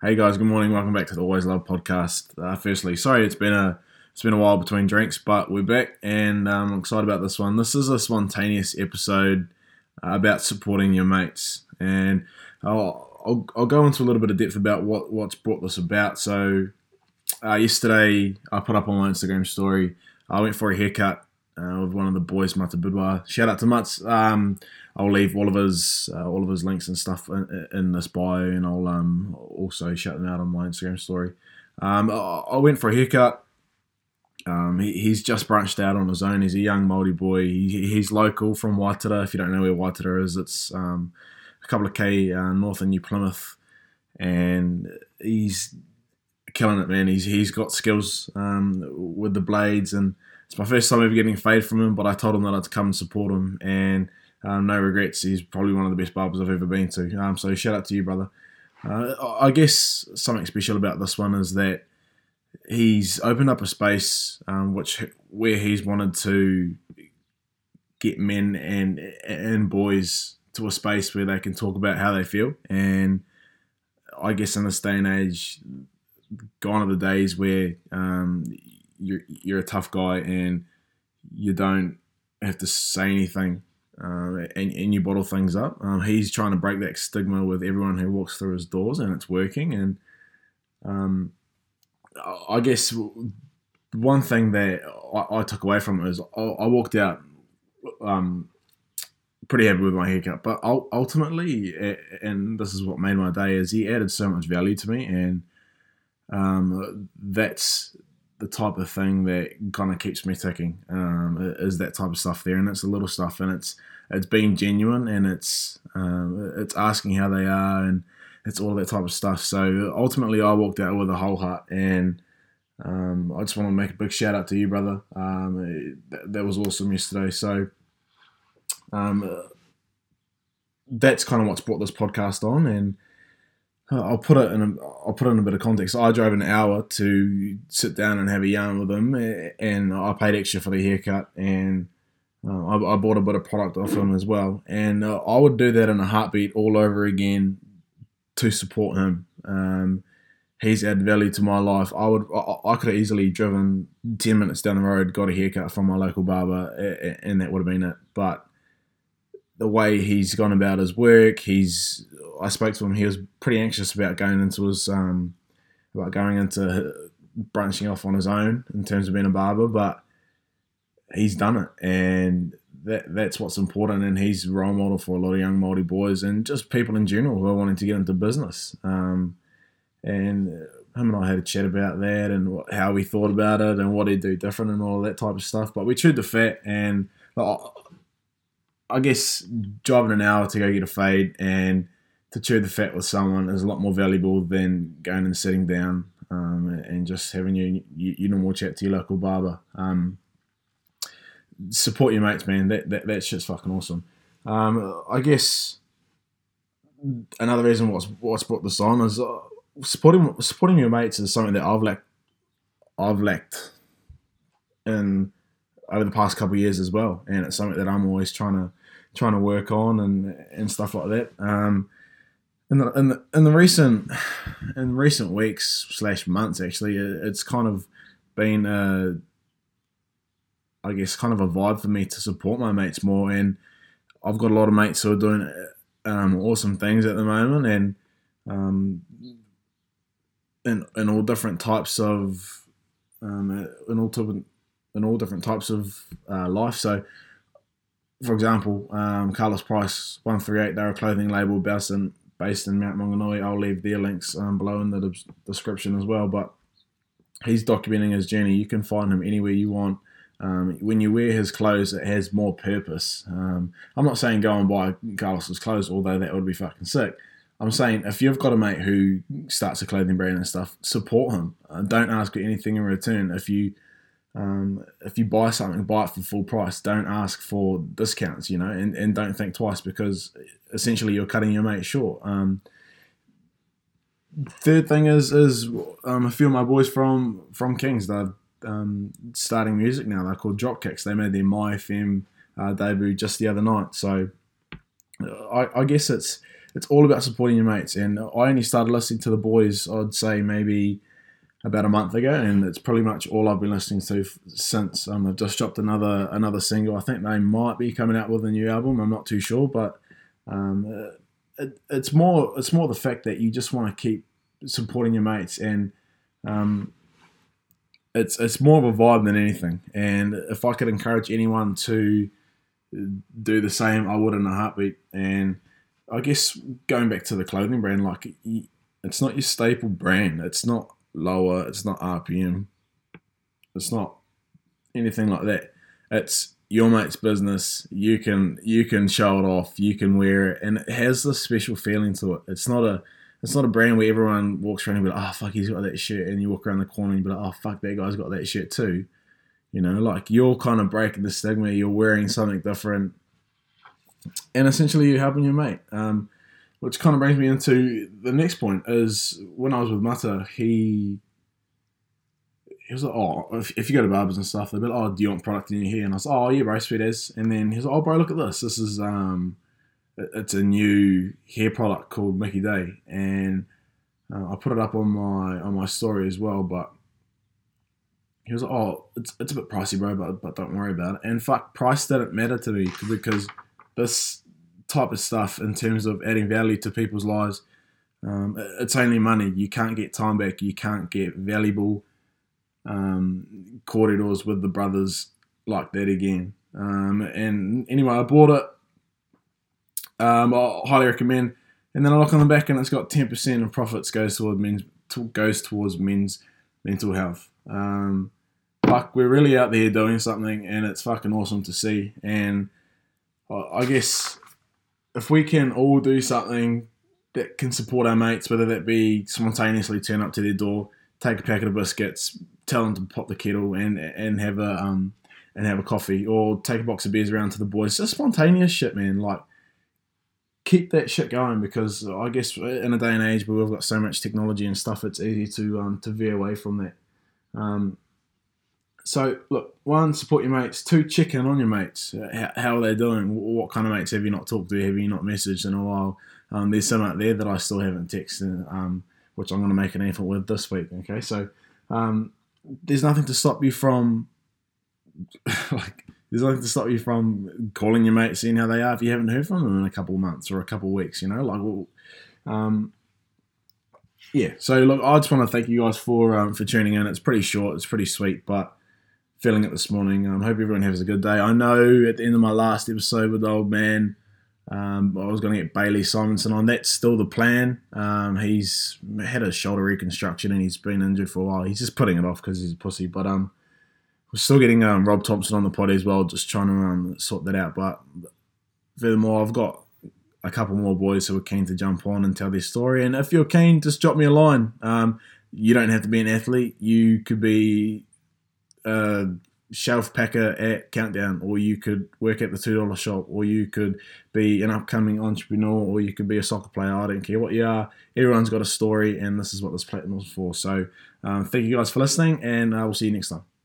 Hey guys, good morning. Welcome back to the Always Love podcast. Uh, firstly, sorry it's been a it's been a while between drinks, but we're back and um, I'm excited about this one. This is a spontaneous episode uh, about supporting your mates, and I'll, I'll, I'll go into a little bit of depth about what what's brought this about. So uh, yesterday I put up on my Instagram story. I went for a haircut uh, with one of the boys, Mata Budwa. Shout out to Mats. Um, I'll leave all of his uh, all of his links and stuff in, in this bio, and I'll um, also shout them out on my Instagram story. Um, I went for a haircut. Um, he, he's just branched out on his own. He's a young Māori boy. He, he's local from Waitara. If you don't know where Waitara is, it's um, a couple of k uh, north of New Plymouth, and he's killing it, man. He's he's got skills um, with the blades, and it's my first time ever getting a fade from him. But I told him that I'd come and support him, and um, no regrets. He's probably one of the best barbers I've ever been to. Um, so shout out to you, brother. Uh, I guess something special about this one is that he's opened up a space um, which where he's wanted to get men and and boys to a space where they can talk about how they feel. And I guess in this day and age, gone are the days where um, you're you're a tough guy and you don't have to say anything uh, and, and you bottle things up. Um, he's trying to break that stigma with everyone who walks through his doors, and it's working. And um, I guess one thing that I, I, took away from it is I, I walked out um, pretty happy with my haircut, but ultimately, and this is what made my day, is he added so much value to me, and um, that's the type of thing that kind of keeps me ticking um, is that type of stuff there, and it's the little stuff, and it's it's being genuine, and it's um, it's asking how they are, and it's all that type of stuff. So ultimately, I walked out with a whole heart, and um, I just want to make a big shout out to you, brother. Um, that, that, was awesome yesterday. So um, that's kind of what's brought this podcast on, and I'll put it in a, I'll put it in a bit of context. I drove an hour to sit down and have a yarn with him, and I paid extra for the haircut, and uh, I, I, bought a bit of product off him as well. And uh, I would do that in a heartbeat all over again to support him. Um, he's added value to my life. I would I, I could have easily driven ten minutes down the road, got a haircut from my local barber, and that would have been it. But the way he's gone about his work, he's I spoke to him. He was pretty anxious about going into his um, about going into branching off on his own in terms of being a barber, but he's done it, and that that's what's important. And he's a role model for a lot of young Māori boys and just people in general who are wanting to get into business. Um, and him and I had a chat about that and what, how we thought about it and what he'd do different and all that type of stuff. But we chewed the fat and. I guess driving an hour to go get a fade and to chew the fat with someone is a lot more valuable than going and sitting down um, and just having your, your, normal chat to your local barber. Um, support your mates, man. That, that, that shit's fucking awesome. Um, I guess another reason what's what's brought this on is uh, supporting supporting your mates is something that I've lacked I've lacked in over the past couple of years as well, and it's something that I'm always trying to trying to work on and and stuff like that. Um, in the in the in the recent in recent weeks slash months, actually, it's kind of been a, I guess, kind of a vibe for me to support my mates more, and I've got a lot of mates who are doing um, awesome things at the moment, and um, in in all different types of um, in all in all different types of uh, life. So for example, um, Carlos Price, 138, they're a clothing label based in, based in Mount Maunganui. I'll leave their links um, below in the description as well. But he's documenting his journey. You can find him anywhere you want. Um, when you wear his clothes, it has more purpose. Um, I'm not saying go and buy Carlos's clothes, although that would be fucking sick. I'm saying if you've got a mate who starts a clothing brand and stuff, support him. Uh, don't ask for anything in return. If you um, if you buy something, buy it for full price. Don't ask for discounts, you know, and, and don't think twice because essentially you're cutting your mate short. Um, third thing is is um, a few of my boys from from Kings. They're um, starting music now. They're called Dropkicks. They made their Mai FM uh, debut just the other night. So I, I guess it's it's all about supporting your mates. And I only started listening to the boys, I'd say maybe about a month ago, and it's pretty much all I've been listening to since. Um, they've just dropped another another single. I think they might be coming out with a new album. I'm not too sure, but um, uh, it, it's more it's more the fact that you just want to keep supporting your mates, and um, it's it's more of a vibe than anything. And if I could encourage anyone to do the same, I would in a heartbeat. And I guess going back to the clothing brand, like it's not your staple brand. It's not lower. It's not RPM. It's not anything like that. It's your mate's business. You can you can show it off. You can wear it, and it has this special feeling to it. It's not a it's not a brand where everyone walks around and be like, oh fuck, he's got that shirt, and you walk around the corner and be like, oh fuck, that guy's got that shirt too. You know, like you're kind of breaking the stigma. You're wearing something different, and essentially you're helping your mate. Um, which kind of brings me into the next point is when I was with Mata, he he was like, oh, if, if you go to barbers and stuff, they'll be like, oh, do you want product in your hair? And I was like, oh, yeah, bro, sweet as. And then he's like, oh, bro, look at this. This is, um, it's a new hair product called Mickey Day. And uh, I put it up on my, on my story as well, but he was like, oh, it's, it's a bit pricey, bro, but, but don't worry about it. And fuck, price didn't matter to me because this type of stuff in terms of adding value to people's lives, um, it's only money. You can't get time back. You can't get valuable um, corridors with the brothers like that again. Um, and anyway, I bought it. Um, I highly recommend. And then I look on the back, and it's got ten percent of profits goes towards men's goes towards men's mental health. Um, we're really out there doing something, and it's fucking awesome to see. And I guess if we can all do something that can support our mates, whether that be spontaneously turn up to their door, take a packet of biscuits, tell them to pop the kettle and and have a um and have a coffee, or take a box of beers around to the boys, just spontaneous shit, man. Like keep that shit going because I guess in a day and age where we've got so much technology and stuff, it's easy to um, to veer away from that. Um, so look, one, support your mates. Two, check in on your mates. How, how, are they doing? What kind of mates have you not talked to? Have you not messaged in a while? Um, there's some out there that I still haven't texted, um, which I'm going to make an effort with this week. Okay, so um, there's nothing to stop you from like there's nothing to stop you from calling your mates, seeing how they are if you haven't heard from them in a couple of months or a couple of weeks. You know, like well, um, yeah. So look, I just want to thank you guys for um, for tuning in. It's pretty short, it's pretty sweet, but feeling it this morning. I um, hope everyone has a good day. I know at the end of my last episode with the old man, um, I was going to get Bailey Simonson on. That's still the plan. Um, he's had a shoulder reconstruction and he's been injured for a while. He's just putting it off because he's a pussy. But um, we're still getting um, Rob Thompson on the pod as well, just trying to um, sort that out. But furthermore, I've got a couple more boys who are keen to jump on and tell their story. And if you're keen, just drop me a line. Um, you don't have to be an athlete. You could be a shelf packer at Countdown, or you could work at the two dollar shop, or you could be an upcoming entrepreneur, or you could be a soccer player. I don't care what you are. Everyone's got a story, and this is what this platform is for. So, um, thank you guys for listening, and I uh, will see you next time.